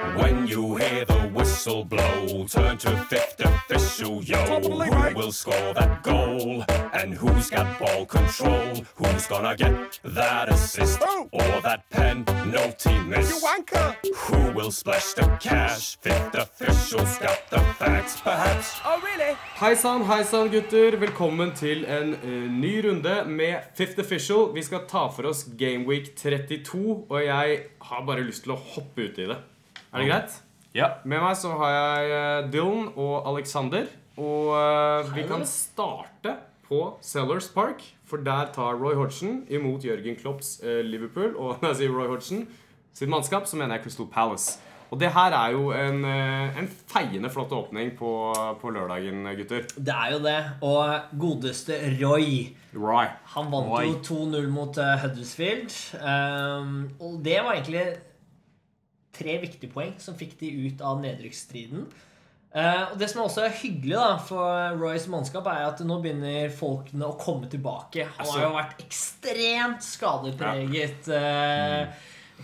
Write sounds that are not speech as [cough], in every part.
When you hear the whistle blow, turn to fifth official, yo. Who will score that goal? And who's got ball control? Who's gonna get that assist or that penalty miss? Who will splash the cash? Fifth official's got the facts, perhaps. Hei sann, hei sann, gutter. Velkommen til en eh, ny runde med Fifth Official. Vi skal ta for oss Gameweek 32, og jeg har bare lyst til å hoppe ut i det. Er det greit? Ja. Med meg så har jeg eh, Dylan og Alexander. Og uh, vi kan starte på Sellers Park, for der tar Roy Hodgson imot Jørgen Klopps uh, Liverpool. Og [laughs] når jeg sier Roy Hodgson sitt mannskap, så mener jeg Crystal Palace. Og det her er jo en, en feiende flott åpning på, på lørdagen, gutter. Det er jo det. Og godeste Roy Roy. Han vant Roy. jo 2-0 mot Huddersfield. Um, og det var egentlig tre viktige poeng som fikk de ut av nedrykksstriden. Uh, og Det som også er hyggelig da for Roys mannskap, er at nå begynner folkene å komme tilbake. Han Altså- har jo vært ekstremt skadepreget. eh,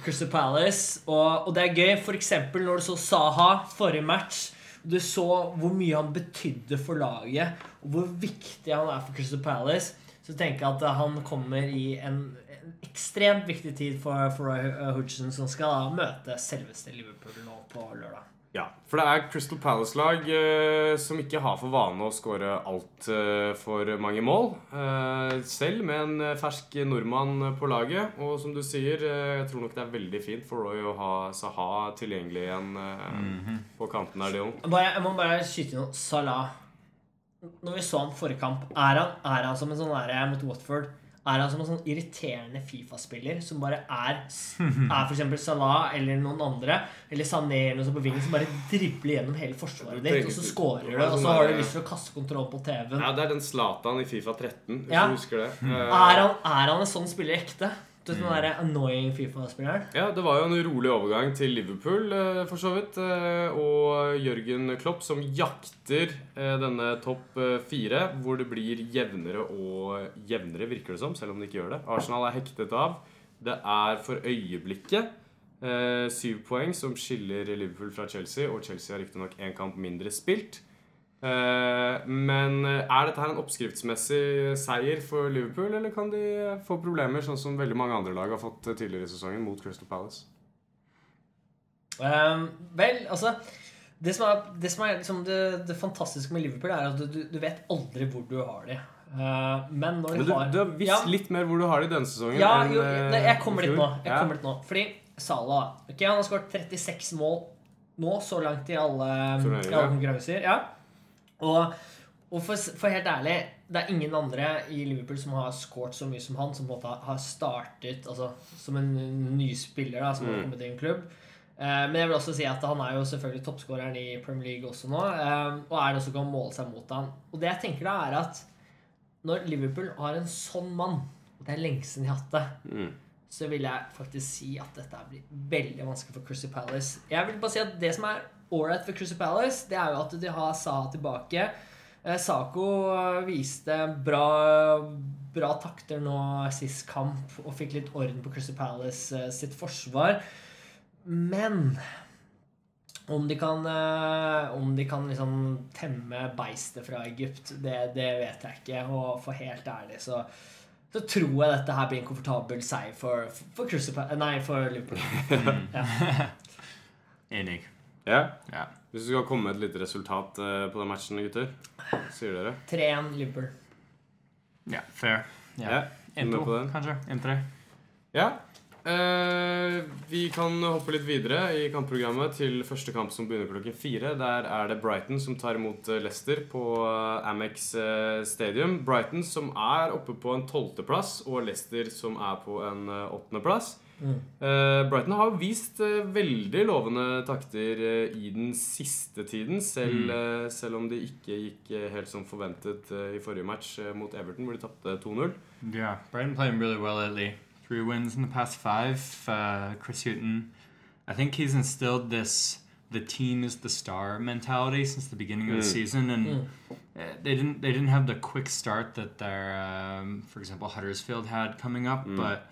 Crystal Palace. Og, og det er gøy, f.eks. når du så Saha forrige match. Du så hvor mye han betydde for laget, og hvor viktig han er for Crystal Palace. Så tenker jeg at han kommer i en, en ekstremt viktig tid for, for Roy Hodgson, som skal da møte selveste Liverpool nå på lørdag. Ja, for det er Crystal Palace-lag eh, som ikke har for vane å skåre altfor mange mål. Eh, selv med en eh, fersk nordmann på laget. Og som du sier, eh, jeg tror nok det er veldig fint for Roy å ha Saha tilgjengelig igjen eh, på kanten der, Leon. Bare, jeg må bare skyte inn noe. Salah. Når vi så han forrige kamp, er han, er han som en sånn der mot Watford Er han som en sånn irriterende Fifa-spiller som bare er [laughs] Er f.eks. Salah eller noen andre, eller Sané eller noe sånt på vingen, som bare dribler gjennom hele forsvaret ditt, og så scorer du og sånn så har du lyst til å kaste kontroll på TV-en. Ja, det er den Zlatan i Fifa 13, hvis Ja. du husker det. Eh, Er han, er han en sånn spiller ekte? Du vet den der annoying Fifa-spilleren? Ja, Det var jo en rolig overgang til Liverpool, eh, for så vidt. eh, Og Jørgen Klopp som jakter eh, denne topp fire, hvor det blir jevnere og jevnere, virker det som, selv om det ikke gjør det. Arsenal er hektet av. Det er for øyeblikket syv poeng som skiller Liverpool fra Chelsea, og Chelsea har riktignok én kamp mindre spilt. Eh, Men er dette her en oppskriftsmessig seier for Liverpool, eller kan de få problemer, sånn som veldig mange andre lag har fått tidligere i sesongen mot Crystal Palace? Um, vel, altså Det som er, det, som er liksom det, det fantastiske med Liverpool, er at du, du vet aldri hvor du har dem. men når de Men du, har du har visst ja, litt mer hvor du har det i denne sesongen. ja, enn, jo, eh, jeg kommer dit nå. Jeg Ja. kommer dit nå Fordi Salah okay, Han har skåret 36 mål nå, så langt i alle, i alle konkurranser. Ja. Og, og for, for helt ærlig, det er ingen andre i Liverpool som har skåret så mye som han, som på en måte har startet altså, som en ny spiller da, som har Mm. kommet i en klubb. Eh, men jeg vil også si at han er jo selvfølgelig toppskåreren i Premier League også nå. eh, og er det også kan måle seg mot han. Og det jeg tenker da, er at når Liverpool har en sånn mann og Det er lenge siden de har hatt det. Mm. Så vil jeg faktisk si at dette blir veldig vanskelig for Chrissy Palace. Jeg vil bare si at Det som er ålreit for Crystal Palace, det er jo at de har Saha tilbake. Eh, Sako viste bra, bra takter nå sist kamp og fikk litt orden på Crystal Palace eh, sitt forsvar. Men om de kan, eh, om de kan liksom temme beistet fra Egypt, det, det vet jeg ikke. Og for helt ærlig så, så tror jeg dette her blir en komfortabel seier for, for, for, Nei, for Liverpool. [laughs] Ja. Enig. Ja. Ja. Hvis du skal komme med et lite resultat eh, på den matchen, gutter, sier dere? 3-1 Liverpool. Ja, fair. Ja. Ja. Er du med på 1-2, kanskje? 1-3. Ja. Uh, vi kan hoppe litt videre i kampprogrammet til første kamp som begynner klokken fire. Der er det Brighton som tar imot eh, Leicester på Amex Stadium. Brighton som er oppe på en tolvteplass, og Leicester som er på en åttendeplass. Mm. Eh, Brighton har vist eh, veldig lovende takter eh, i den siste tiden, selv, mm. selv om det ikke gikk helt som forventet i forrige match mot Everton, hvor de tapte 2-0. Yeah, Brighton playing really well lately. Three wins in the past five. Uh, Chris Hutton, I think he's instilled this the team is the star mentality since the beginning of the Mm. season, and Mm. they didn't they didn't have the quick start that their, um, for example, Huddersfield had coming up, Mm. but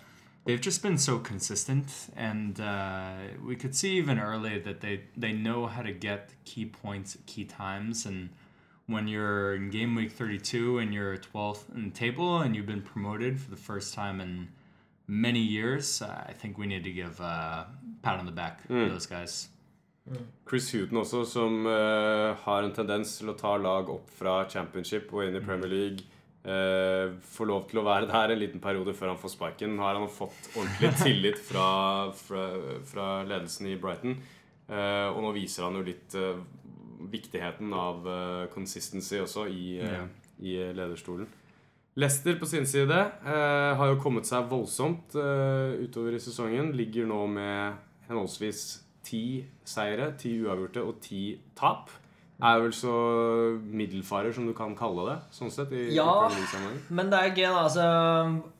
they've just been so consistent, and uh, we could see even early that they they know how to get key points at key times. And when you're in game week 32 and you're 12th in the table and you've been promoted for the first time in many years, uh, I think we need to give a pat on the back to those guys. Chris Huton også, som eh, har en tendens til å ta lag opp fra championship og inn i Premier League. Eh, får lov til å være der en liten periode før han får sparken. Har han fått ordentlig tillit fra, fra, fra ledelsen i Brighton. Uh, og nå viser han jo litt uh, viktigheten av consistency også i, Ja. i lederstolen. Leicester på sin side har jo kommet seg voldsomt utover i sesongen. Ligger nå med henholdsvis ti seire, ti uavgjorte og ti tap. Er vel så middelfarer som du kan kalle det, sånn sett. Ja. Men det er gøy, da. Altså,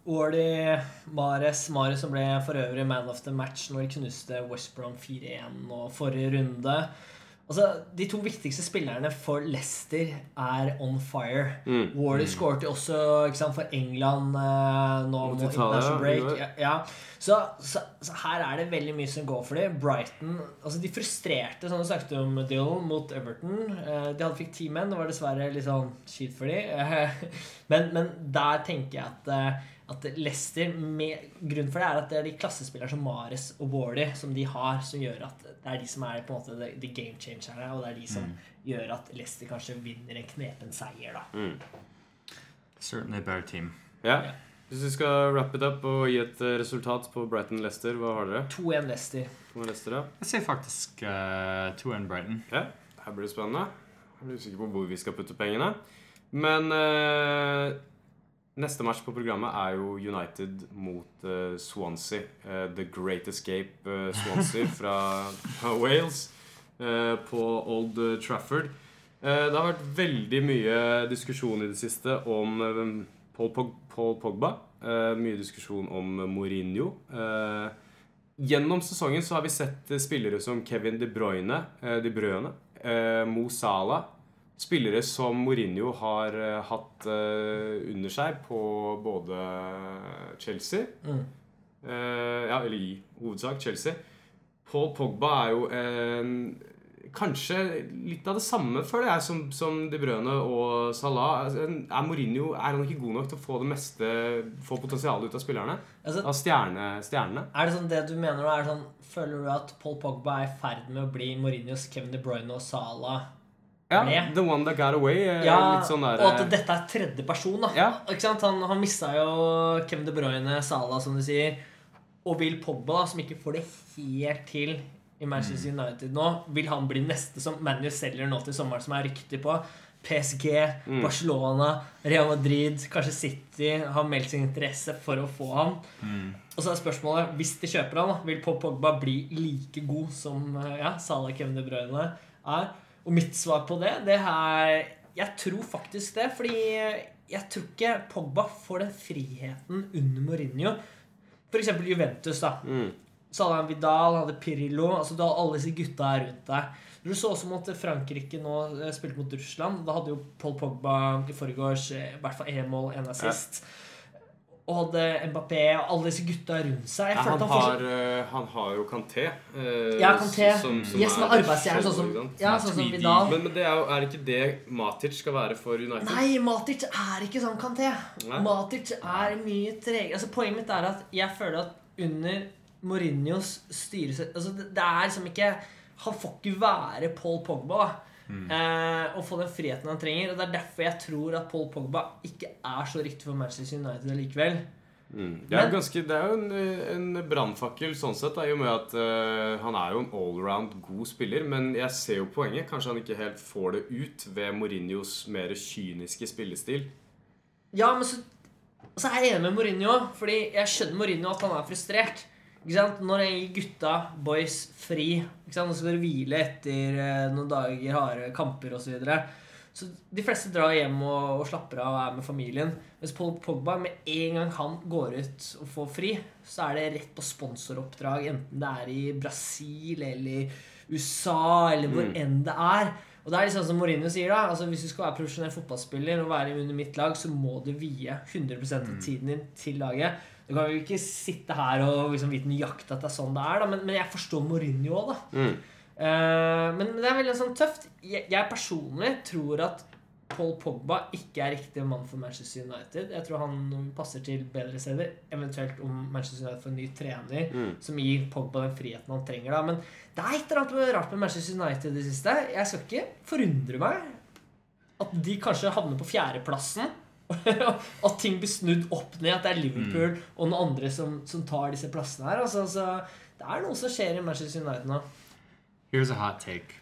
Wardy Mares, Mares som ble for øvrig man of the match når de knuste West Brom 4-1 nå forrige runde. Altså, De to viktigste spillerne for Leicester er on fire. Mm. Wardy skåret jo også sant, for England eh, nå Mot international break. Ja, ja. Så, så, så her er det veldig mye som går for dem. Brighton altså De frustrerte, som du snakket om, Dylan, mot Everton. Eh, De hadde fikk ti menn. Det var dessverre litt sånn kjipt for dem. [laughs] Men, men der tenker jeg at, eh, at Leicester med, Grunnen for det er at det er de klassespillere som Mares og Wardy som de har, som gjør at det er de som er på en måte the, the game changerne, og det er de som gjør at Leicester kanskje vinner en knepen seier. da Certainly a better team. Ja. Yeah. Hvis vi skal wrap it up og gi et eh, resultat på Brighton-Leicester, hva har dere? 2-1 Leicester. Leicester, ja? Jeg sier faktisk uh, 2-1 Brighton. Ja, her blir det spennende. Jeg blir usikker på hvor vi skal putte pengene. Men eh, neste match på programmet er jo United mot uh, Swansea. Uh, The Great Escape uh, Swansea [laughs] fra, Wales på Old Trafford. Det har vært veldig mye diskusjon i det siste om Paul, Pog Paul Pogba. Mye diskusjon om Mourinho. Gjennom sesongen så har vi sett spillere som Kevin De Bruyne, De Bruyne Mo Salah. Spillere som Mourinho har eh, hatt eh, under seg på både Chelsea Mm. eh, Ja, eller i hovedsak Chelsea. Paul Pogba er jo en Kanskje litt av det samme, føler jeg, som, som De Bruyne og Salah. Altså, Er Mourinho er han ikke god nok til å få det meste Få potensialet ut av spillerne? Altså, Av stjerne, stjernene? Er det sånn det du mener nå? Er sånn, føler du at Paul Pogba er i ferd med å bli Mourinhos Kevin De Bruyne og Salah? Ja? The One That Got Away. eh, Ja, litt sånn der, og at dette er tredje person. da Ja. Ikke sant? Han, han mista jo Kevin De Bruyne, Salah, som du sier. Og Will Pogba, da, som ikke får det helt til i Manchester Mm. United nå. Vil han bli neste som ManU selger nå til sommeren, som er rykter på? PSG, Mm. Barcelona, Real Madrid, kanskje City har meldt sin interesse for å få ham. Og så er spørsmålet hvis de kjøper da, vil Pogba bli like god som eh, ja, Salah Kevin De Bruyne er? Og mitt svar på det, det er Jeg tror faktisk det. Fordi jeg tror ikke Pogba får den friheten under Mourinho. F.eks. Juventus. da Mm. han Vidal hadde Pirillo. Altså Du hadde alle disse gutta her rundt deg. Du så også mot Frankrike nå eh, spilte mot Russland. Da hadde jo Paul Pogba i forgårs eh, i hvert fall én mål, én assist. Og hadde Mbappé og alle disse gutta rundt seg. Ja, han, han har, uh, han har jo Kanté. Uh, Ja, Kanté. som- som Yes, er arbeidsstjerne, sånn som, ja, sånn som Vidal. Men, men det er, jo, er det ikke det Matic skal være for United? Nei, Matic er ikke sånn Kanté. Nei. Matic er mye tregere. Altså, poenget mitt er at jeg føler at under Mourinhos styresett altså, det, det er liksom ikke Han får ikke være Paul Pogba. da. Eh, og få den friheten han trenger. Og Det er derfor jeg tror at Paul Pogba ikke er så riktig for Manchester United likevel. Mm. Det er, Men- ganske, det er jo en, en brannfakkel sånn sett, da, i og med at uh, han er jo en allround god spiller. Men jeg ser jo poenget. Kanskje han ikke helt får det ut ved Mourinhos mer kyniske spillestil. Ja, men så, så er jeg enig med Mourinho, fordi jeg skjønner Mourinho at han er frustrert. Når jeg gir gutta, boys, fri? Nå skal dere hvile etter eh, noen dager harde kamper osv. Så, videre. så de fleste drar hjem og, og slapper av og er med familien. Mens Paul Pogba, med en gang han går ut og får fri, så er det rett på sponsoroppdrag, enten det er i Brasil eller USA eller hvor Mm. enn det er. Og det er liksom som Mourinho sier da altså Hvis du skal være profesjonell fotballspiller og være under mitt lag, så må du vie 100 av tiden din til laget. Du kan jo ikke sitte her og liksom vite nøyaktig at det er sånn det er, da, men, men jeg forstår Mourinho òg, da. Mm. Uh, men det er veldig sånn tøft. Jeg, jeg personlig tror at Paul Pogba ikke er riktig mann for Manchester United. Jeg tror han passer til bedre steder. Eventuelt om Manchester United får en ny trener Mm. som gir Pogba den friheten han trenger. da Men det er et eller annet rart med Manchester United i det siste. Jeg skal ikke forundre meg at de kanskje havner på fjerdeplassen. [laughs] at ting blir snudd opp ned. At det er Liverpool og noen andre som, som tar disse plassene her. Altså, så det er noe som skjer i Manchester United nå. Here's a hot take.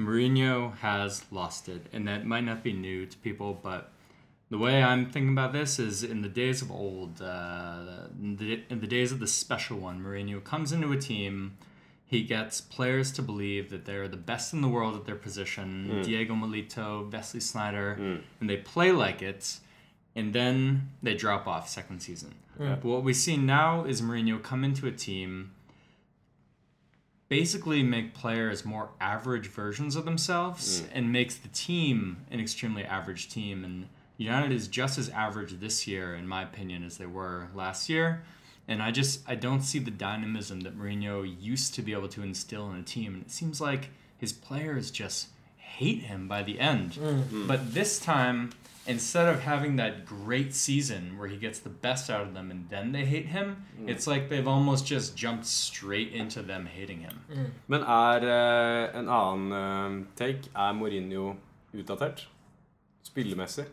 Mourinho has lost it, and that might not be new to people, but the way I'm thinking about this is in the days of old, uh, in, the, in the days of the special one, Mourinho comes into a team, he gets players to believe that they're the best in the world at their position, Diego Molito, Wesley Snyder, and they play like it, and then they drop off second season. But what we see now is Mourinho come into a team basically make players more average versions of themselves mm. and makes the team an extremely average team. And United is just as average this year, in my opinion, as they were last year. And I just I don't see the dynamism that Mourinho used to be able to instill in a team. And it seems like his players just hate him by the end. But this time, instead of having that great season where he gets the best out of them and then they hate him, it's like they've almost just jumped straight into them hating him. Men er uh, en annen uh, take Er Mourinho utdatert? Spillemessig?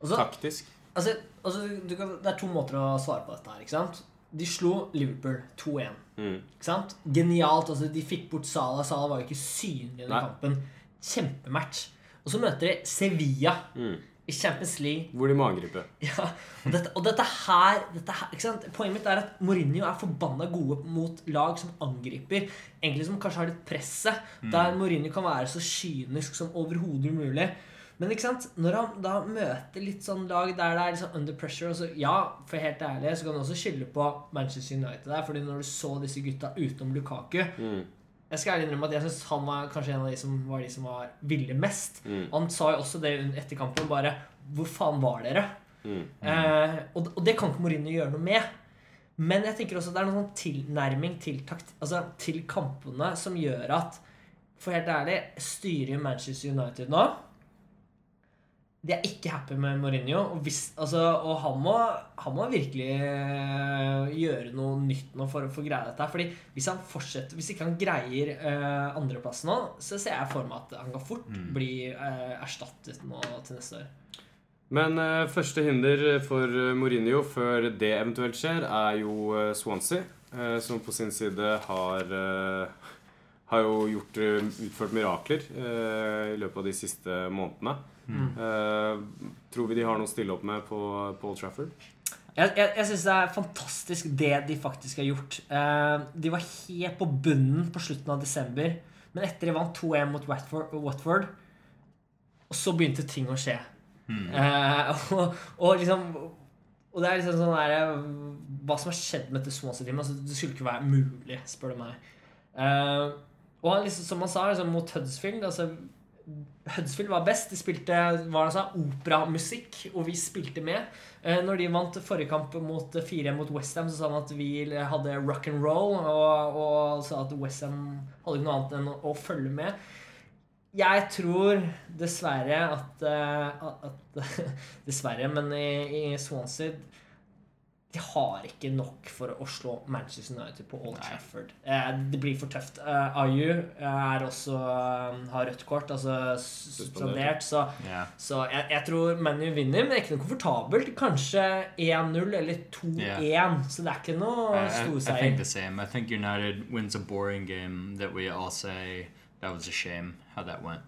Altså, Taktisk? Altså, altså du kan, det er to måter å svare på dette her. ikke sant? De slo Liverpool 2-1. Mm. Ikke sant? Genialt. altså De fikk bort Salah. Salah var jo ikke synlig i den kampen. Kjempematch. Og så møter de Sevilla Mm. i Champions League. Hvor de må angripe. [laughs] Ja, og dette, og dette her, dette her? Poenget mitt er at Mourinho er forbanna gode mot lag som angriper. Egentlig som kanskje har litt presset. Der Mourinho kan være så kynisk som overhodet umulig. Men ikke sant? når han da møter litt sånn lag der det er liksom under pressure og så, Ja, for helt ærlig så kan du også skylde på Manchester United der. Fordi når du så disse gutta utenom Lukaku Mm. Jeg skal ærlig innrømme at jeg synes han var kanskje en av de som var de som var ville mest. Mm. Han sa jo også det etter kampen. Bare Hvor faen var dere? Mm. Eh, og, og det kan ikke Mourinho gjøre noe med. Men jeg tenker også det er noen sånn tilnærming til, takt, altså, til kampene som gjør at For helt ærlig, styrer Manchester United nå De er ikke happy med Mourinho. Og, hvis, altså, og han, må, han må virkelig eh, gjøre noe nytt nå for å få greie dette. Fordi hvis han fortsetter Hvis ikke han greier uh, andreplassen nå, så ser jeg for meg at han kan fort bli uh, erstattet nå til neste år. Men uh, første hinder for Mourinho før det eventuelt skjer, er jo Swansea, som på sin side har har jo gjort, utført mirakler i løpet av de siste månedene. Eh, tror vi de har noe å stille opp med på Paul Trafford? Jeg, jeg, jeg syns det er fantastisk det de faktisk har gjort. Uh, de var helt på bunnen på slutten av desember. Men etter de vant 2-1 mot Watford, Watford, og så begynte ting å skje. Eh, [laughs] og, og liksom Og det er liksom sånn der Hva som har skjedd med dette Swansea-teamet altså, Det skulle ikke være mulig, spør du meg. Uh, og han liksom, som han sa, liksom, mot Huddersfield altså, Huddersfield var best. De spilte hva det sa, operamusikk, og vi spilte med. Eh, når de vant forrige kamp mot 4 mot Westham, så sa han at vi hadde rock and roll, og, og sa at Westham hadde ikke noe annet enn å, følge med. Jeg tror dessverre at, eh, at [laughs] Dessverre, men i, i Swansea de har ikke nok for å slå Manchester United på Old Trafford. Eh, det blir for tøft. Eh, Ayu er også, eh, har rødt kort, altså suspendert. Så, Yeah. så jeg, jeg tror ManU vinner, men det er ikke noe komfortabelt. Kanskje 1-0 eller 2-1. Så det er ikke noe I, I, I think storseier. the same. I think United wins a boring game that we all say that was a shame how that went.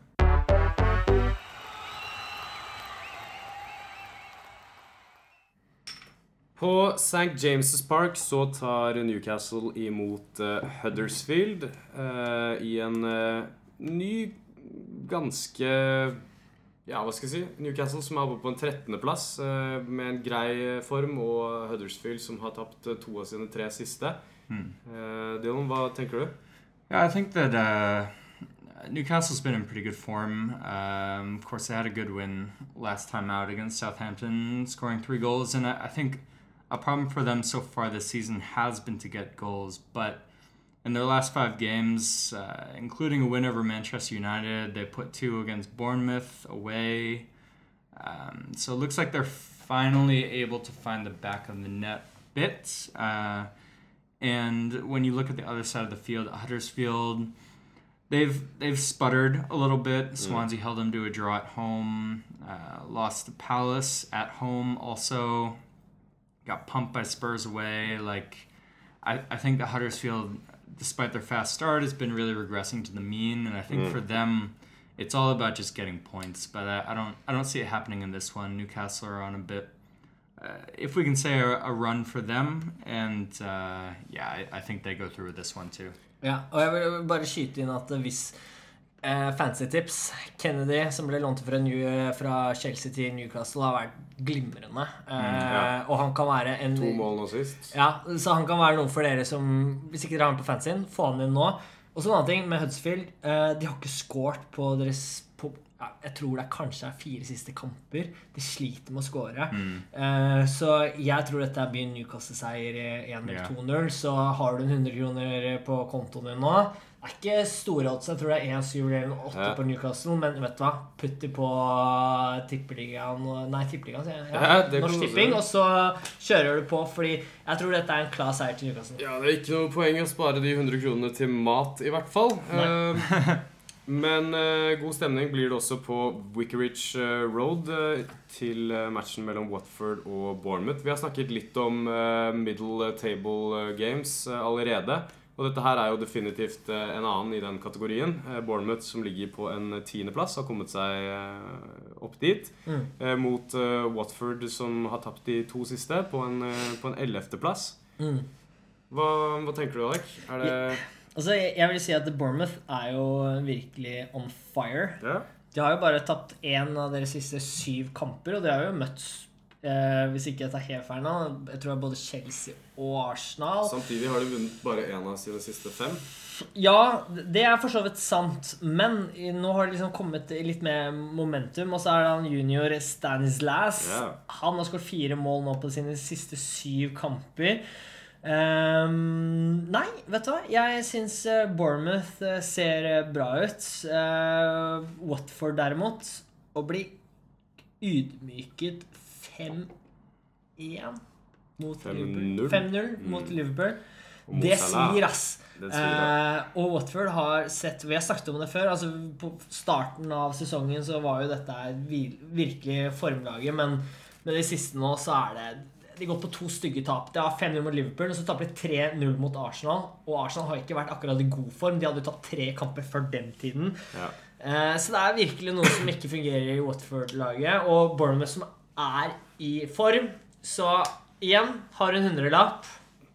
På St. James' Park så tar Newcastle imot eh, Huddersfield eh, i en eh, ny, ganske Ja, hva skal jeg si? Newcastle som er oppe på en 13.-plass uh, med en grei form, og Huddersfield som har tapt to av sine tre siste. Eh, Dylan, hva tenker du? Yeah, I think that uh, Newcastle's been in pretty good form. Um, of course, they had a good win last time out against Southampton, scoring three goals, and I, I think a problem for them so far this season has been to get goals, but in their last five games, uh, including a win over Manchester United, they put two against Bournemouth away. Um, so it looks like they're finally able to find the back of the net bit. Uh, and when you look at the other side of the field, Huddersfield, they've they've sputtered a little bit. Swansea held them to a draw at home. Uh, lost to Palace at home. Also, got pumped by Spurs away. Like, I, I think the Huddersfield, despite their fast start, has been really regressing to the mean. And I think for them, it's all about just getting points. But I, I don't I don't see it happening in this one. Newcastle are on a bit. Uh, if we can say a, a run for them, and uh, yeah, I, I think they go through with this one too. Ja, og jeg vil bare skyte inn at hvis eh, fancy tips Kennedy, som ble lånt fra, New, fra Chelsea til Newcastle, har vært glimrende. Eh, ja. Og han kan være en To mål nå sist. Ja, så han kan være noe for dere som Hvis ikke dere har han på fancyen, få han inn nå. Og så en annen ting med Huddersfield. Uh, de har ikke scoret på deres på, ja, Jeg tror det er kanskje er fire siste kamper. De sliter med å score. Eh, så jeg tror dette blir en Newcastle-seier i 1 eller Ja. 2-0. Så har du en 100 kroner på kontoen din nå. Det er ikke store odds. Jeg tror det er 1-7 eller 8 Ja. på Newcastle. Men vet du hva? Putt de på tippeligaen Nei, tippeligaen, sier jeg. Ja, ja Norsk Tipping. Og så kjører du på, fordi jeg tror dette er en klar seier til Newcastle. Ja, det er ikke noe poeng å spare de 100 kronene til mat, i hvert fall. [laughs] Eh, men uh, god stemning blir det også på Wickeridge eh, Road uh, til eh, matchen mellom Watford og Bournemouth. Vi har snakket litt om eh, middle table eh, games eh, allerede. Og dette her er jo definitivt eh, en annen i den kategorien. Eh, Bournemouth, som ligger på en tiendeplass, har kommet seg eh, opp dit. Mm. Eh, mot eh, Watford, som har tapt de to siste, på en, eh, på en ellevteplass. Mm. Hva, hva tenker du, Alek? Er det Altså, jeg jeg vil si at Bournemouth er jo virkelig on fire. Ja? De har jo bare tapt én av deres siste syv kamper, og de har jo møtt eh, Hvis ikke jeg tar helt feil nå, jeg tror det er både Chelsea og Arsenal. Samtidig har de vunnet bare én av sine siste fem. Ja, det er for så vidt sant, men nå har det liksom kommet litt mer momentum. Og så er det han junior Stanislas. Yeah. Han har skåret fire mål nå på sine siste syv kamper. Um, nei, vet du hva? Jeg syns eh, Bournemouth eh, ser bra ut. Uh, Watford derimot Å bli ydmyket 5-1 mot 5-0. Liverpool 5-0 mot Mm. Liverpool. Mot Det svir, ass. Det svir. Eh, og Watford har sett Vi har snakket om det før. altså På starten av sesongen så var jo dette virkelig formlaget, men med de siste nå så er det De går på to stygge tap. Det har 5-0 mot Liverpool, og så taper de 3-0 mot Arsenal. Og Arsenal har ikke vært akkurat i god form. De hadde jo tatt tre kamper før den tiden. Ja. Eh, så det er virkelig noe som ikke fungerer i Watford-laget. Og Bournemouth som er i form. Så igjen, har en hundrelapp.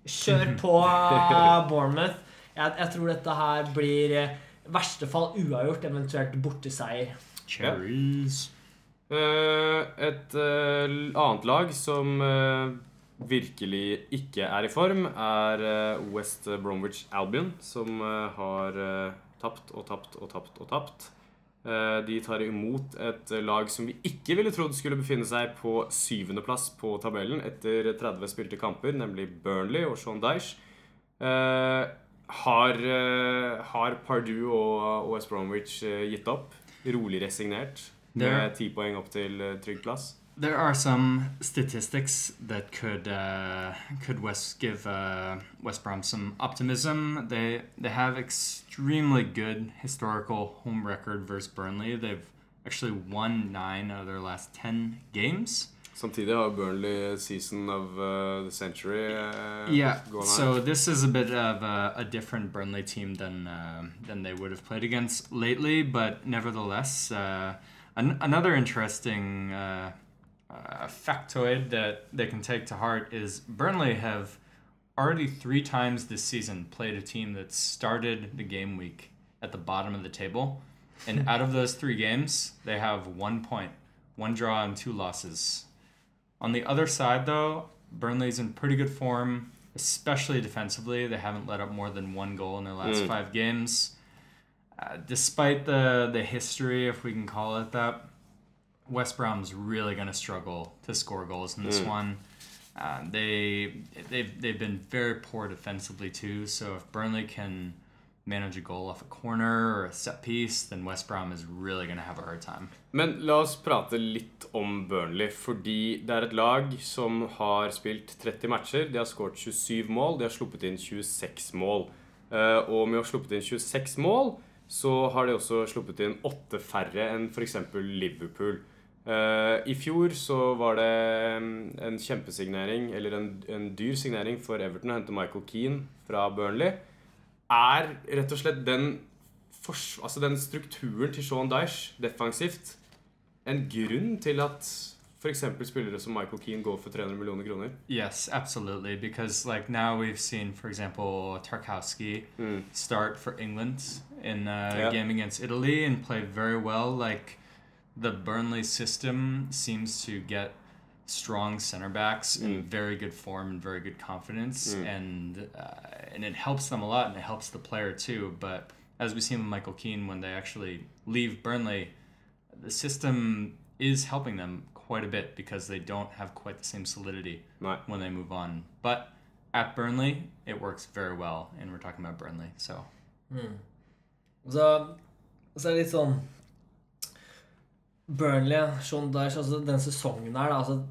Kjør [laughs] på eh, Bournemouth. Jeg, jeg tror dette her blir eh, i verste fall uavgjort, eventuelt borteseier. Cherries. Eh, et eh, annet lag som eh, virkelig ikke er i form, er eh, West Bromwich Albion, som eh, har eh, tapt og tapt og tapt og tapt. Eh, de tar imot et lag som vi ikke ville trodd skulle befinne seg på syvendeplass på tabellen etter 30 spilte kamper, nemlig Burnley og Sean Dyche. Eh, har, eh, har Pardue og, West Bromwich gitt opp? Rolig resignert? Er- Med ti poeng opp til trygg plass? There are some statistics that could uh, could West give uh, West Brom some optimism. They they have extremely good historical home record versus Burnley. They've actually won nine out of their last ten games. Samtidig har Burnley season of uh, the century uh, Yeah, so this is a bit of a, a different Burnley team than uh, than they would have played against lately, but nevertheless, uh, an, another interesting uh, uh, factoid that they can take to heart is Burnley have already three times this season played a team that started the game week at the bottom of the table, and [laughs] out of those three games, they have one point, one draw, and two losses. On the other side, though, Burnley's in pretty good form, especially defensively. They haven't let up more than one goal in their last Mm. five games. Uh, despite the the history, if we can call it that, West Brom's really going to struggle to score goals in this Mm. one. Uh, they they've they've been very poor defensively too. So if Burnley can manage a goal off a corner or a set piece, then West Brom is really going to have a hard time. Men la oss prate litt om Burnley, fordi det er et lag som har spilt 30 matcher. De har skåret 27 mål, de har sluppet inn 26 mål. Eh, og med å ha sluppet inn 26 mål, så har de også sluppet inn åtte færre enn f.eks. Liverpool. Eh, I fjor så var det en kjempesignering, eller en, en dyr signering for Everton å hente Michael Keane fra Burnley. Er rett og slett den, altså den strukturen til Sean Dyche defensivt en grunn til at f.eks. spillere som Michael Keane går for 300 millioner kroner? Yes, absolutely. Because like now we've seen, for example, Tarkowski Mm. start for England in a Yeah. game against Italy and play very well. Like the Burnley system seems to get strong center backs in Mm. very good form and very good confidence, Mm. and uh, and it helps them a lot and it helps the player too. But as we've seen with Michael Keane, when they actually leave Burnley, the system is helping them quite a bit because they don't have quite the same solidity Nei. when they move on. But at Burnley, it works very well, and we're talking about Burnley, so Og så, og så er det litt sånn Burnley, Sean Dyche, altså den sesongen her, altså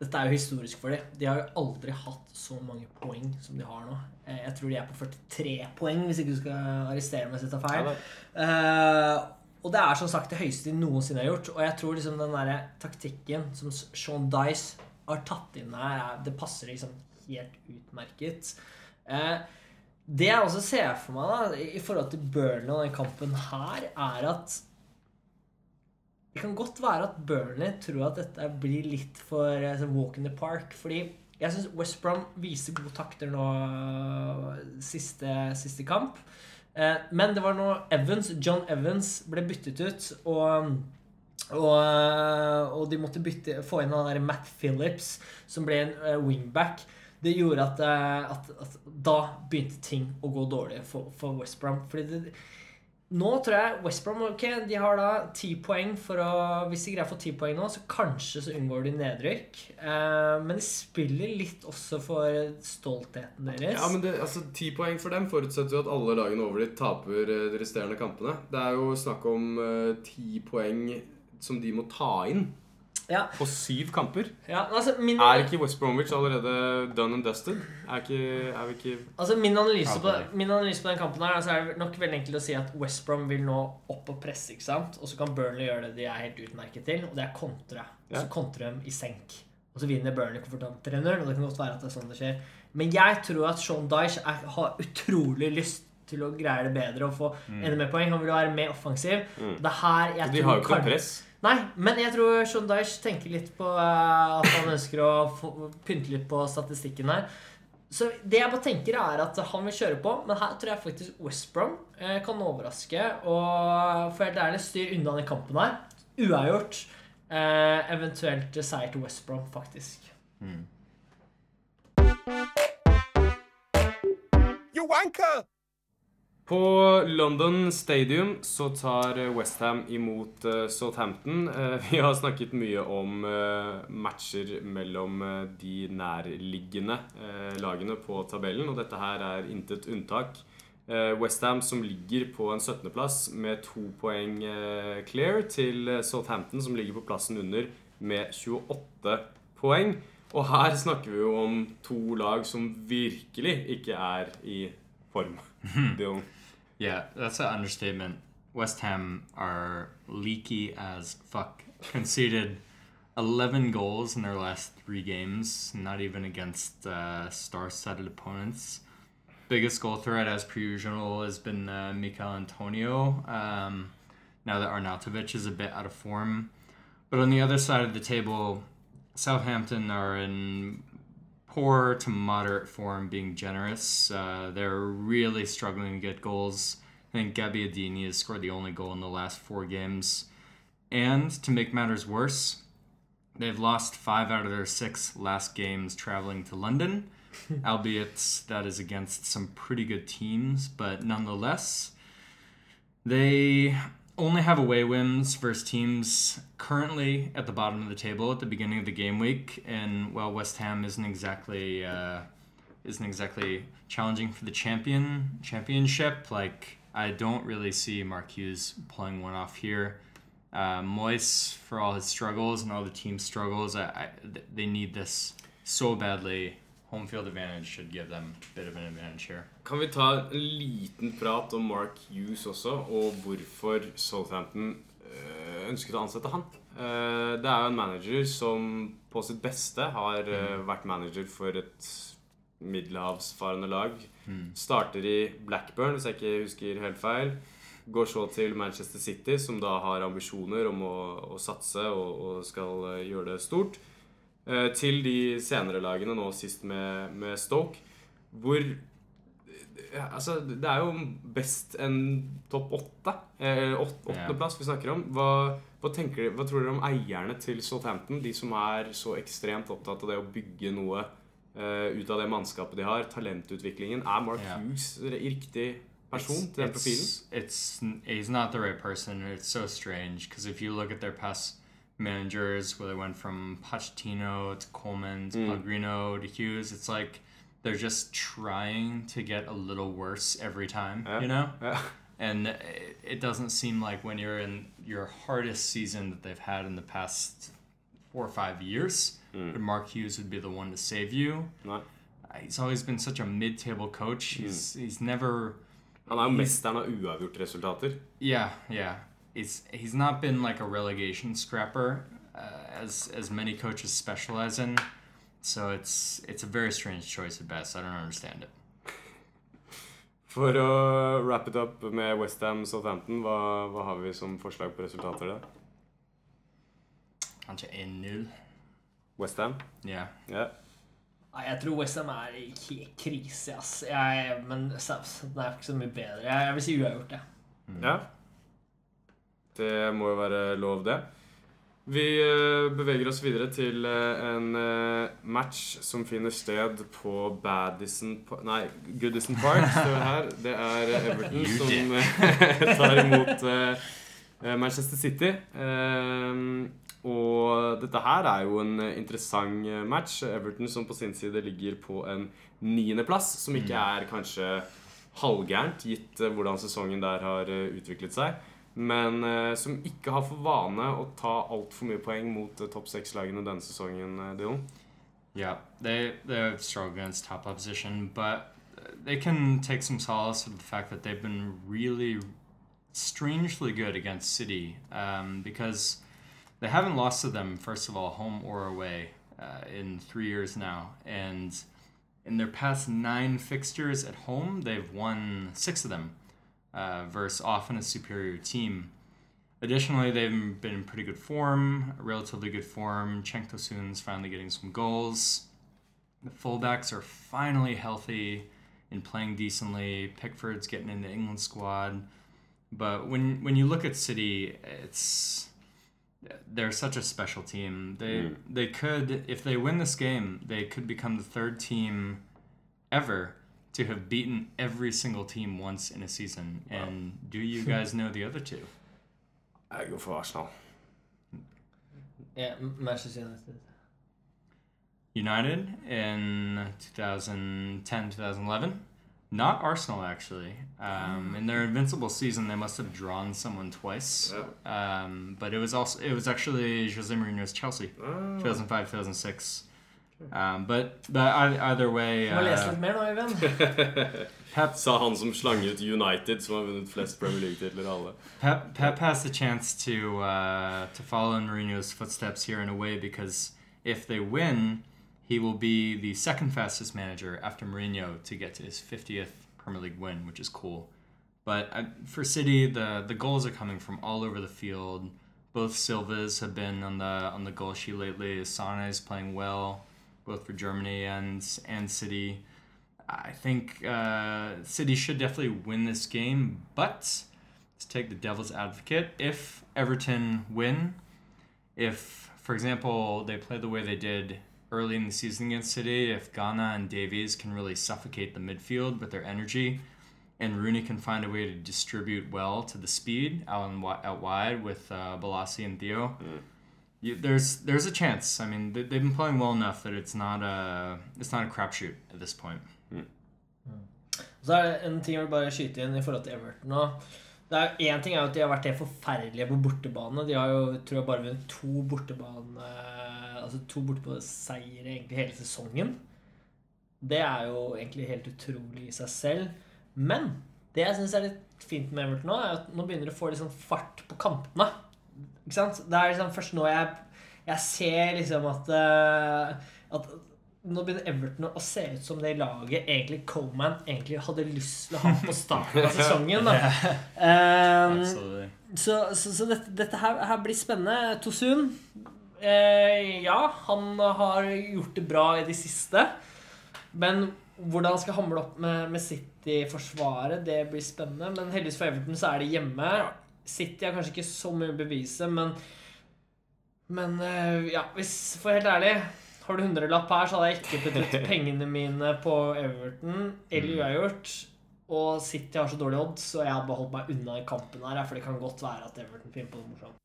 Dette er jo historisk for dem. De har jo aldri hatt så mange poeng som de har nå. Eh, Jeg tror de er på 43 poeng, hvis ikke du skal arrestere meg hvis jeg tar feil. Ja, uh, og det er som sagt det høyeste de noensinne har gjort. Og jeg tror liksom den der taktikken som Sean Dice har tatt inn her, er, det passer liksom helt utmerket. Uh, det jeg også ser for meg da, i forhold til Burnley og den kampen her, er at det kan godt være at Burnley tror at dette blir litt for eh, sånn walk in the park. Fordi jeg syns West Brom viser gode takter nå eh, siste, siste kamp. Eh, men det var nå Evans, John Evans ble byttet ut, og og, eh, og de måtte bytte, få inn han der Matt Phillips, som ble en uh, wingback. Det gjorde at, at, at da begynte ting å gå dårlig for, for West Brom. Fordi det, nå tror jeg West Brom okay, de har da ti poeng for å Hvis de greier å få ti poeng nå, så kanskje så unngår de nedrykk. Eh, men de spiller litt også for stoltheten deres. Ja, men det, altså, Ti poeng for dem forutsetter jo at alle lagene over dit taper eh, de resterende kampene. Det er jo snakk om eh, ti poeng som de må ta inn Ja, på syv kamper. ja, altså min, Er ikke West Bromwich allerede done and dusted? Er, ikke, er vi ikke Altså Min analyse, på, min analyse på den kampen her altså er det nok veldig enkelt å si at West Brom vil nå opp og presse, ikke sant? og så kan Burnley gjøre det de er helt utmerket til, og det er kontre. Og så kontrer de i senk. Og så vinner Burnley komfortabelt 3-0, og det kan godt være at det er sånn det skjer. Men jeg tror at Sean Dyche er, har utrolig lyst til å greie det bedre og få enda mer poeng. Han vil være mer offensiv. Mm. Det er her jeg De tror har jo ikke press. Nei, men jeg tror Sean Dyche tenker litt på eh, at han ønsker å få, pynte litt på statistikken her. Så det jeg bare tenker er at han vil kjøre på, men her tror jeg faktisk West Brom eh, kan overraske. Og for helt ærlig, styr unna den kampen her. Uavgjort. Eh, eventuelt seier til West Brom, faktisk. You wanker! På London Stadium så tar Westham imot eh, Southampton. [laughs] Eh, Vi har snakket mye om eh, matcher mellom eh, de nærliggende eh, lagene på tabellen, og dette her er intet unntak. Westham som ligger på en 17.-plass med to poeng eh, clear, til eh, Southampton som ligger på plassen under med 28 poeng. Og her snakker vi jo om to lag som virkelig ikke er i form. [laughs] Dylan. Yeah, that's an understatement. West Ham are leaky as fuck. Conceded 11 goals in their last three games, not even against uh, star-studded opponents. Biggest goal threat, as per usual, has been uh, Mikel Antonio. Um, now that Arnautovic is a bit out of form, but on the other side of the table, Southampton are in poor to moderate form, being generous. Uh, they're really struggling to get goals. I think Gabbiadini has scored the only goal in the last four games. And to make matters worse, they've lost five out of their six last games traveling to London, [laughs] albeit that is against some pretty good teams, but nonetheless, they only have away wins versus teams currently at the bottom of the table at the beginning of the game week, and well, West Ham isn't exactly uh, isn't exactly challenging for the champion championship. Like I don't really see Mark Hughes pulling one off here. Uh, Moyes, for all his struggles and all the team struggles, I, I, they need this so badly. Home field advantage should give them a bit of an advantage here. Kan vi ta en liten prat om Mark Hughes også, og hvorfor Southampton øh, ønsket å ansette han? Eh, det er jo en manager som på sitt beste har øh, vært manager for et middelhavsfarende lag. Starter i Blackburn, hvis jeg ikke husker helt feil. Går så til Manchester City, som da har ambisjoner om å, å satse og, og skal gjøre det stort. Eh, til de senere lagene, nå sist med, med Stoke, hvor altså, det er jo best en topp åtte. Eh, åt, åttendeplass vi snakker om. Hva, hva, tenker, hva tror dere om eierne til Southampton? De som er så ekstremt opptatt av det å bygge noe eh, ut av det mannskapet de har. Talentutviklingen. Er Mark yeah. Hughes riktig person til den profilen? it's he's not the right person. It's so strange because if you look at their past managers, where they went from Pochettino to Coleman to hmm. Pellegrino to Hughes, it's like they're just trying to get a little worse every time, Yeah. you know. Ja. And it, it doesn't seem like when you're in your hardest season that they've had in the past four or five years, hmm. that Mark Hughes would be the one to save you. Nei. Uh, he's always been such a mid-table coach. Hmm. He's he's never Han er jo mesteren av uavgjort resultater. Yeah, yeah. He's he's not been like a relegation scrapper, uh, as as many coaches specialize in. So it's it's a very strange choice at best. I don't understand it. For å wrap it up med Westham Southampton, hva, hva har vi som forslag på resultater der? Kanskje 1-0. Westham? Yeah. Ja. Nei, jeg tror Westham er i ki- krise, ass. Jeg, men Southampton er ikke så mye bedre. Jeg, jeg vil si uavgjort, jeg. Ja. Det må jo være lov, det. Vi eh, beveger oss videre til eh, en eh, match som finner sted på Badison Nei, Goodison Park det. Det er Everton som [laughs] tar imot Manchester City. Eh, og dette her er jo en interessant match. Everton som på sin side ligger på en niendeplass, som ikke er kanskje halvgærent, gitt hvordan sesongen der har utviklet seg. Men eh, som ikke har for vane å ta altfor mye poeng mot eh, topp seks-lagene denne sesongen. Dylan. Yeah. They they struggle against top opposition, but they can take some solace with the fact that they've been really strangely good against City um, because they haven't lost to them first of all home or away uh, in three years now and in their past nine fixtures at home they've won six of them uh, versus often a superior team. Additionally they've been in pretty good form relatively good form. Cenk Tosun's finally getting some goals. The fullbacks are finally healthy and playing decently. Pickford's getting in the England squad. But when when you look at City, it's they're such a special team. They they could if they win this game, they could become the third team ever to have beaten every single team once in a season. And do you guys know the other two? Jeg går for Arsenal. Ja, Manchester United. United in 2010 2011. Not Arsenal, actually. Um, in their invincible season, they must have drawn someone twice. Um, but it was also it was actually Jose Mourinho's Chelsea, 2005 2006. Um, but but either way, Du må lese uh, litt mer nå, Øyvind. [laughs] Pep Sa han som slang ut United, som har vunnet flest Premier League-titler av alle. Pep, Pep has the chance to uh, to follow in Mourinho's footsteps here in a way because if they win, he will be the second fastest manager after Mourinho to get to his 50th Premier League win, which is cool. But uh, for City, the the goals are coming from all over the field. Both Silvas have been on the on the goal sheet lately. Sane is playing well, both for Germany and and City. I think uh, City should definitely win this game, but let's take the devil's advocate, if Everton win, if, for example, they play the way they did early in the season against City, if Ghana and Davies can really suffocate the midfield with their energy, and Rooney can find a way to distribute well to the speed out, and, out wide with uh, Balassi and Theo, you, there's there's a chance. I mean, they, they've been playing well enough that it's not a it's not a crapshoot at this point. Så er det en ting jeg vil bare skyte inn i forhold til Everton nå. Det er Én ting er at de har vært helt forferdelige på bortebane. De har jo tror jeg, bare vunnet to bortebane Altså to bortebane-seire egentlig hele sesongen. Det er jo egentlig helt utrolig i seg selv. Men det jeg syns er litt fint med Everton nå, er at nå begynner de å få litt sånn fart på kampene. Ikke sant? Det er liksom først nå jeg, jeg ser liksom at, eh, at nå begynner Everton å se ut som det laget egentlig Coleman egentlig hadde lyst til å ha på starten av [laughs] sesongen. Da. Um, så så, så dette, dette her, her blir spennende. Tosun eh, Ja, han har gjort det bra i de siste. Men hvordan han skal hamle opp med, med City-forsvaret, det blir spennende. Men heldigvis for Everton så er det hjemme. City har kanskje ikke så mye å bevise, men Men eh, ja, hvis For helt ærlig har du hundrelapp her, så hadde jeg ikke puttet [laughs] pengene mine på Everton eller uavgjort. Og City har så dårlig odds, så jeg hadde beholdt meg unna kampen her. For det kan godt være at Everton finner på noe morsomt.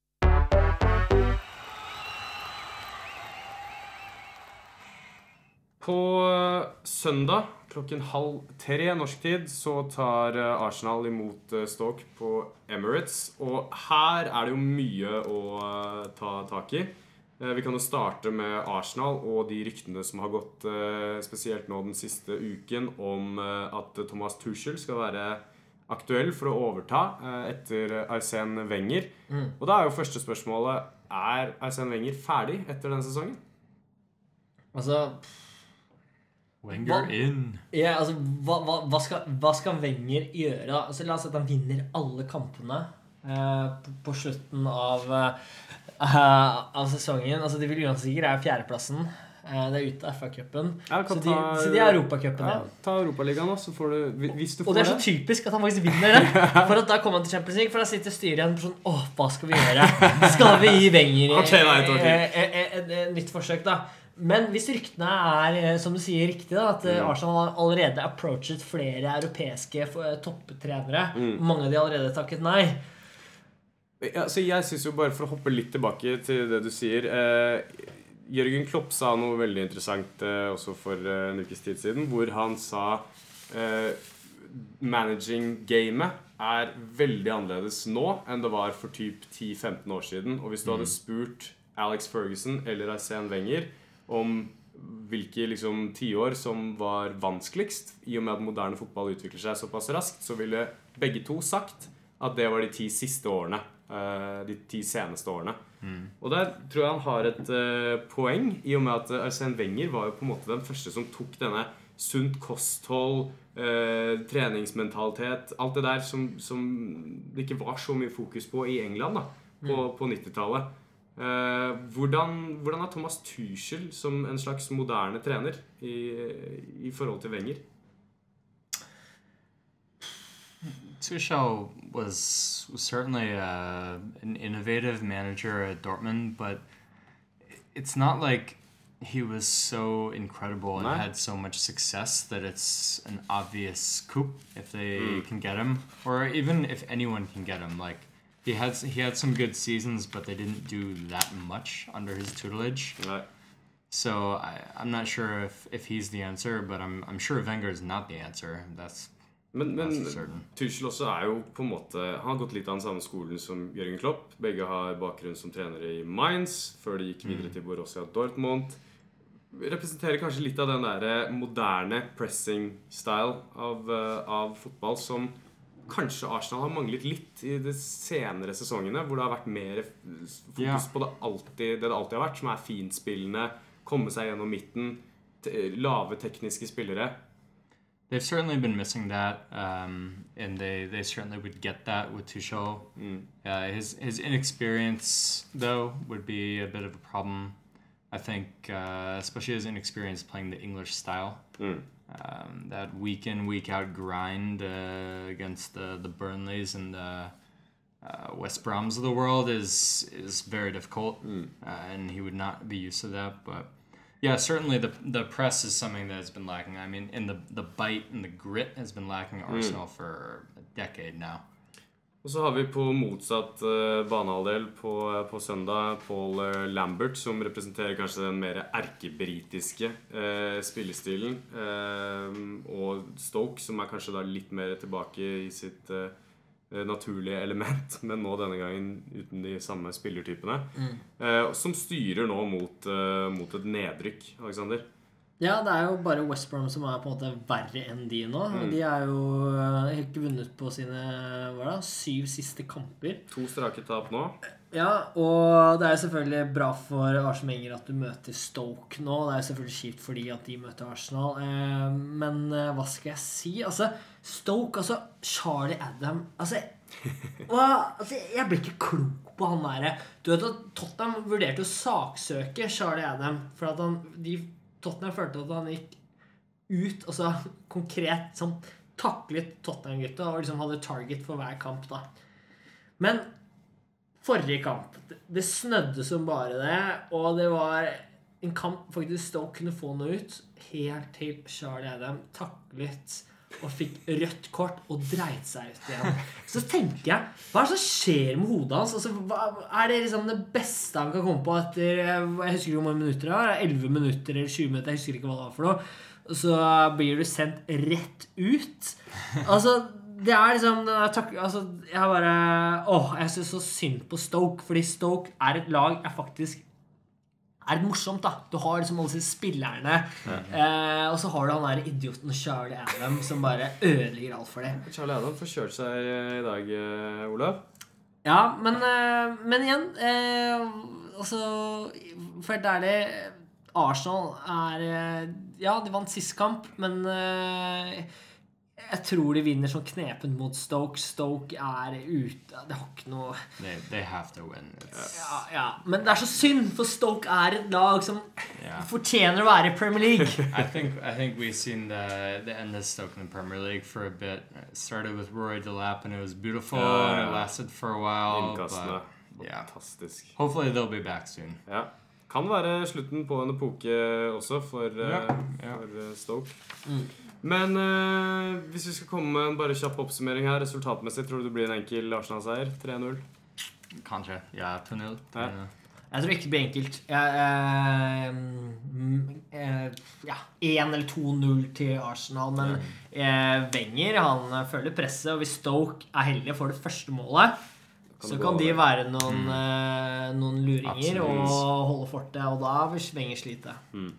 På søndag klokken halv tre norsk tid så tar eh, Arsenal imot eh, Stoke på Emirates. Og her er det jo mye å eh, ta tak i. Eh, Vi kan jo starte med Arsenal og de ryktene som har gått eh, spesielt nå den siste uken om eh, at Thomas Tuchel skal være aktuell for å overta eh, etter Arsène Wenger. Og da er jo første spørsmålet Er Arsène Wenger ferdig etter denne sesongen? Altså, Wenger Hva- in. ja, altså hva, hva, hva, skal, hva skal Wenger gjøre? da? Altså, la oss si at han vinner alle kampene eh, på, på slutten av, eh, av sesongen. Altså, de vil uansett ikke greie fjerdeplassen. Eh, det er ute av FA-cupen. Ja, Så, de, så de er Europacupen Ja, igjen. ta Europaligaen, så får du Hvis du får det Og det er så typisk at han faktisk vinner den. [laughs] For at da kommer han til Champions League, for da sitter styret igjen på sånn Åh, hva skal vi gjøre? Skal vi gi Wenger [laughs] Ok, da, et år til. eh, eh, eh, et nytt forsøk, da? Men hvis ryktene er, eh, som du sier, riktig, da, at eh, Mm. Arsenal har allerede approachet flere europeiske eh, topptrenere, Mm. mange av de allerede takket nei Ja, så jeg synes jo bare For å hoppe litt tilbake til det du sier eh, Jørgen Klopp sa noe veldig interessant eh, også for eh, en ukes tid siden, hvor han sa eh, managing-gamet er veldig annerledes nå enn det var for typ 10-15 år siden. Og hvis du hadde spurt Alex Ferguson eller Arsène Wenger om hvilke liksom, tiår som var vanskeligst, i og med at moderne fotball utvikler seg såpass raskt, så ville begge to sagt at det var de ti siste årene. eh, de ti seneste årene. Og der tror jeg han har et eh, poeng, i og med at eh, Arsène Wenger var jo på en måte den første som tok denne sunt kosthold, treningsmentalitet Alt det der som, som det ikke var så mye fokus på i England da, på, på 90-tallet. Eh, hvordan, hvordan er Thomas Tuchel som en slags moderne trener i, i forhold til Wenger? Tuchel was, was certainly uh, an innovative manager at Dortmund, but it's not like he was so incredible and No. had so much success that it's an obvious coup if they can get him, or even if anyone can get him. Like he had he had some good seasons, but they didn't do that much under his tutelage. Right. So I, I'm not sure if, if he's the answer, but I'm I'm sure Wenger's not the answer. That's Men, men. Tuchel også er jo på en måte Han har gått litt av den samme skolen som Jørgen Klopp. Begge har bakgrunn som trenere i Mainz før de gikk videre til Borussia Dortmund. Representerer kanskje litt av den der moderne pressing-style av, eh, av fotball som kanskje Arsenal har manglet litt i de senere sesongene, hvor det har vært mer fokus på det, alltid, det det alltid har vært, som er fintspillende, komme seg gjennom midten, lave tekniske spillere. They've certainly been missing that, um, and they, they certainly would get that with Tuchel. Uh, his his inexperience, though, would be a bit of a problem. I think, uh, especially his inexperience playing the English style, Mm. Um, that week in week out grind uh, against the the Burnleys and the uh, West Broms of the world is is very difficult, uh, and he would not be used to that. But Yeah, certainly the the press is something that has been lacking. I mean, and the the bite and the grit has been lacking at Arsenal for a decade now. Og så har vi på motsatt uh, banehalvdel på, på, søndag Paul uh, Lambert, som representerer kanskje den mer erkebritiske uh, spillestilen. og Stoke, som er kanskje da litt mer tilbake i sitt naturlige element, [laughs] men nå denne gangen uten de samme spillertypene. Mm. som styrer nå mot, mot et nedrykk, Alexander. Ja, det er jo bare West Brom som er på en måte verre enn de nå. Mm. De er jo har ikke vunnet på sine hva da, syv siste kamper. To strake tap nå. Ja, og det er jo selvfølgelig bra for Arsenal Enger at du møter Stoke nå. Det er jo selvfølgelig kjipt fordi at de møter Arsenal. Eh, men eh, hva skal jeg si? Altså, Stoke, altså Charlie Adam Altså, [laughs] hva, altså jeg blir ikke klok på han derre Du vet at Tottenham vurderte å saksøke Charlie Adam for at han de Tottenham følte at han gikk ut og så konkret sånn, taklet Tottenham-gutta og liksom hadde target for hver kamp. da. Men forrige kamp Det snødde som bare det, og det var en kamp faktisk Stoke kunne få noe ut. Helt til Charlie Adam taklet og fikk rødt kort og dreit seg ut igjen. Så tenker jeg Hva er det som skjer med hodet hans? Altså, hva, er det liksom det beste han kan komme på etter Jeg husker ikke hvor mange minutter det var. 11 minutter eller 20 minutter. Jeg husker ikke hva det var for noe. Så blir du sendt rett ut. Altså det er liksom takk, altså, Jeg bare Åh, jeg syns så synd på Stoke, fordi Stoke er et lag jeg faktisk er litt morsomt. da Du har liksom alle disse spillerne, eh, og så har du han der idioten Charlie Adam som bare ødelegger alt for dem. Charlie Adam får kjørt seg i dag, eh, Olav. Ja, men, eh, men igjen eh, Altså, for helt ærlig Arsenal er eh, Ja, de vant sist kamp, men eh, jeg tror de vinner sånn knepent mot Stoke. Stoke er ute Det har ikke noe They, they have to win. Ja, ja, Men det er så synd, for Stoke er et lag som yeah. fortjener å være i Premier League. [laughs] I think, I think we've seen the, the end of Stoke in the Premier League for a bit. It started with Roy Delap, and it was beautiful, ja, and it lasted for a while. But, yeah. Fantastisk. Hopefully they'll be back soon. Ja. Kan være slutten på en epoke også for, yeah, uh, for uh, Stoke. Mm. Men uh, hvis vi skal komme med en bare kjapp oppsummering her Resultatmessig, tror du det blir en enkel Arsenal-seier? 3-0? Kanskje. Ja, 2-0. Ja. Jeg tror ikke det blir enkelt. Jeg, eh, ja, 1 eller 2-0 til Arsenal. Men eh, Wenger han føler presset, og hvis Stoke er heldige og får det første målet, kan så kan de være noen, mm. eh, noen luringer Absolutt. og holde fortet. Og da vil Wenger slite. Mm.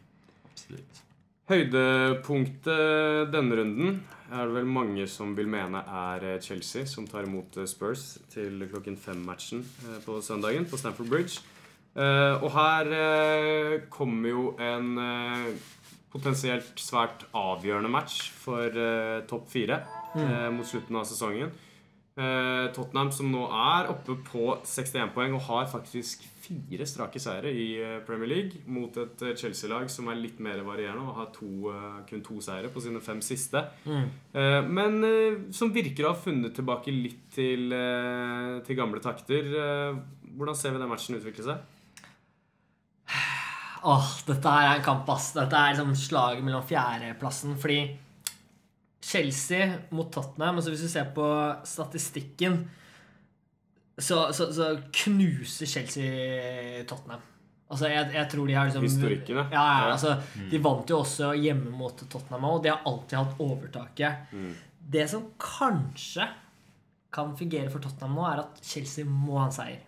Absolutt. Høydepunktet denne runden er det vel mange som vil mene er eh, Chelsea, som tar imot eh, Spurs til klokken fem-matchen eh, på søndagen på Stamford Bridge. Og her kommer jo en potensielt svært avgjørende match for topp fire mm. mot slutten av sesongen. Tottenham som nå er oppe på 61 poeng og har faktisk fire strake seire i eh, Premier League mot et eh, Chelsea-lag som er litt mer varierende og har to, eh, kun to seire på sine fem siste. Mm. Men som virker å ha funnet tilbake litt til, til gamle takter. Hvordan ser vi den matchen utvikle seg? Åh, dette er en kamp, ass. Dette er liksom slaget mellom fjerdeplassen. Fordi Chelsea mot Tottenham altså Hvis du ser på statistikken så, så, så knuser Chelsea Tottenham. Altså, jeg, jeg, tror de har liksom Historikken, ja. ja, altså, mm. De vant jo også hjemme mot Tottenham, og de har alltid hatt overtaket. Mm. Det som kanskje kan fungere for Tottenham nå, er at Chelsea må ha en seier.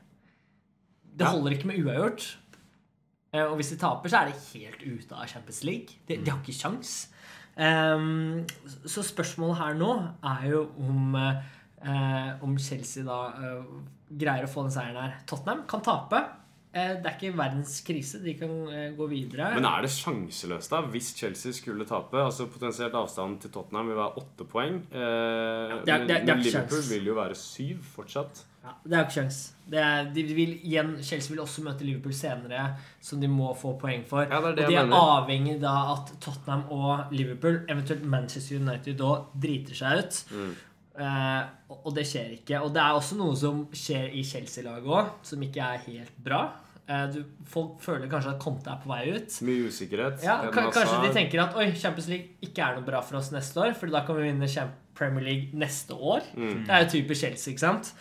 Det ja. holder ikke med uavgjort. Eh, og hvis de taper, så er de helt ute av Champions League. De, de har ikke kjangs. Så spørsmålet her nå er jo om, uh, om Chelsea da uh, greier å få den seieren her. Tottenham kan tape. Eh, det er ikke verdens krise. De kan eh, gå videre. Men er det sjanseløst da hvis Chelsea skulle tape? Altså Potensielt avstanden til Tottenham vil være åtte poeng. Eh, ja, det er, det er, men Liverpool vil jo være syv fortsatt. Ja, det er jo ikke igjen, Chelsea vil også møte Liverpool senere, som de må få poeng for. Ja, det er det og de er avhengig da at Tottenham og Liverpool, eventuelt Manchester United, da driter seg ut. Mm. Eh, og det skjer ikke. Og det er også noe som skjer i Chelsea-laget òg, som ikke er helt bra. Eh, du, folk føler kanskje at Conte er på vei ut. Mye usikkerhet. Ja, Kanskje de tenker at oi, Champions League ikke er noe bra for oss neste år, for da kan vi vinne Premier League neste år. Mm. Det er jo typisk Chelsea, ikke sant?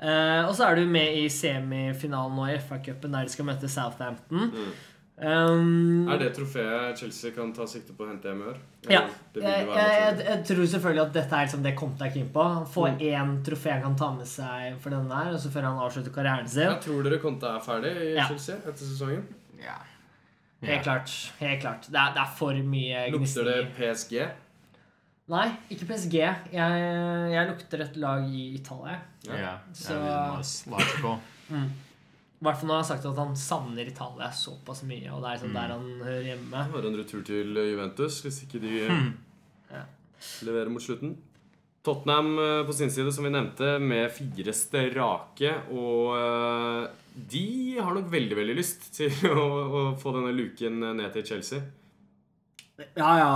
Eh, og så er du med i semifinalen nå i FA-cupen, der de skal møte Southampton. Mm. Um, Er det trofeet Chelsea kan ta sikte på å hente hjem i år? Ja. Jeg, jeg, jeg, jeg tror selvfølgelig at dette er liksom det Conte er keen på. Få får Mm. én trofé han kan ta med seg for denne her, og så før han avslutter karrieren sin. Jeg tror dere Conte er ferdig i Ja. Chelsea etter sesongen? Ja. Helt klart. helt klart. Det er, det er for mye Lukter det. PSG? Nei, ikke PSG. Jeg, jeg lukter et lag i Italia. Ja. Yeah. Så... Logical. I hvert fall når han har sagt at han savner Italia såpass mye, og det er liksom der han hører hjemme. Det var en retur til Juventus, hvis ikke de Ja. leverer mot slutten. Tottenham eh, på sin side, som vi nevnte, med fire strake. Og eh, de har nok veldig veldig lyst til [laughs] å, å få denne luken ned til Chelsea. Ja, ja,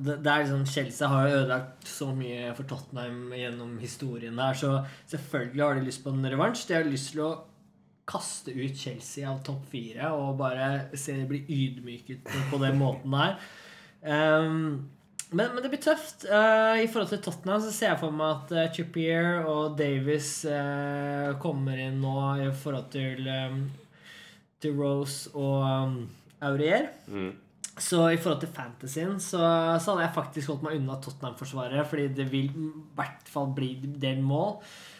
det, er liksom Chelsea har ødelagt så mye for Tottenham gjennom historien der, så selvfølgelig har de lyst på en revansj. De har lyst til å kaste ut Chelsea av topp fire og bare se de bli ydmyket på den måten der. Um, men, men det blir tøft. Uh, I forhold til Tottenham så ser jeg for meg at uh, Chippier og Davis uh, kommer inn nå i forhold til, um, til Rose og um, Aurier. Mm. Så i forhold til fantasyen så, så hadde jeg faktisk holdt meg unna Tottenham-forsvaret, fordi det vil i hvert fall bli del mål.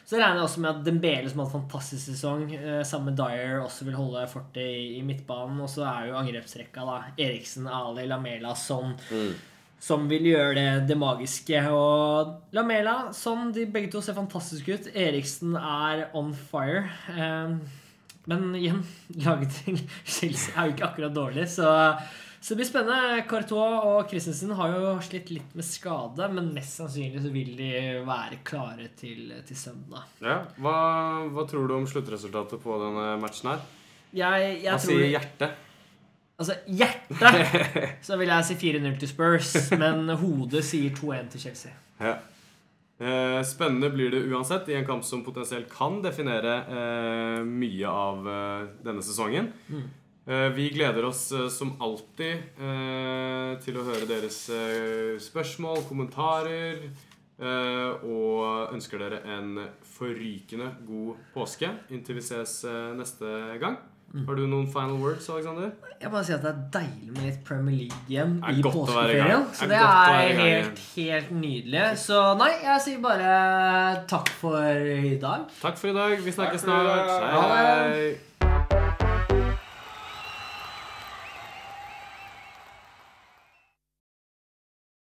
Så regner jeg også med at Dembele, som hadde en fantastisk sesong, eh, sammen med Dyer, også vil holde fortet i, i midtbanen. Og så er jo angrepsrekka, da. Eriksen, Ali, Lamela, Son, Mm. som vil gjøre det, det magiske. Og Lamela, Son, de begge to ser fantastiske ut. Eriksen er on fire. Eh, men igjen, [laughs] laget til Chelsea er jo ikke akkurat dårlig, så, så det blir spennende. Courtois og Christensen har jo slitt litt med skade, men mest sannsynlig så vil de være klare til, til søndag. Ja. Hva, hva tror du om sluttresultatet på denne matchen her? Jeg, jeg Hva tror sier hjertet? Altså, hjertet så vil jeg si 4-0 til Spurs, men hodet sier 2-1 til Chelsea. Ja. Eh, spennende blir det uansett i en kamp som potensielt kan definere eh, mye av eh, denne sesongen. Eh, vi gleder oss eh, som alltid eh, til å høre deres eh, spørsmål, kommentarer, eh, og ønsker dere en forrykende god påske inntil vi ses eh, neste gang. Har du noen final words, Alexander? Jeg bare sier at det er deilig med litt Premier League igjen i påskeferien. Så Det er helt, helt nydelig. Så nei, jeg sier bare takk for i dag. Takk for i dag. Vi snakkes snart. Hei, Hei.